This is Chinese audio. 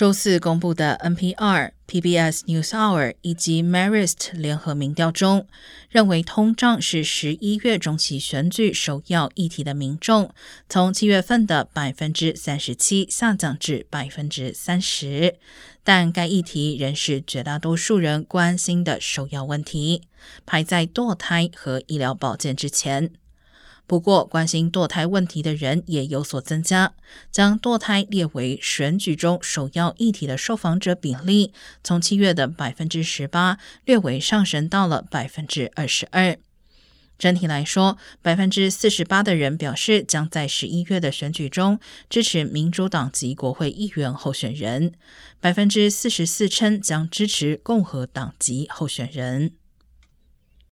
周四公布的 NPR、PBS NewsHour 以及 Marist 联合民调中，认为通胀是十一月中期选举首要议题的民众，从七月份的百分之三十七下降至百分之三十，但该议题仍是绝大多数人关心的首要问题，排在堕胎和医疗保健之前。不过，关心堕胎问题的人也有所增加，将堕胎列为选举中首要议题的受访者比例，从七月的百分之十八略微上升到了百分之二十二。整体来说，百分之四十八的人表示将在十一月的选举中支持民主党籍国会议员候选人，百分之四十四称将支持共和党籍候选人。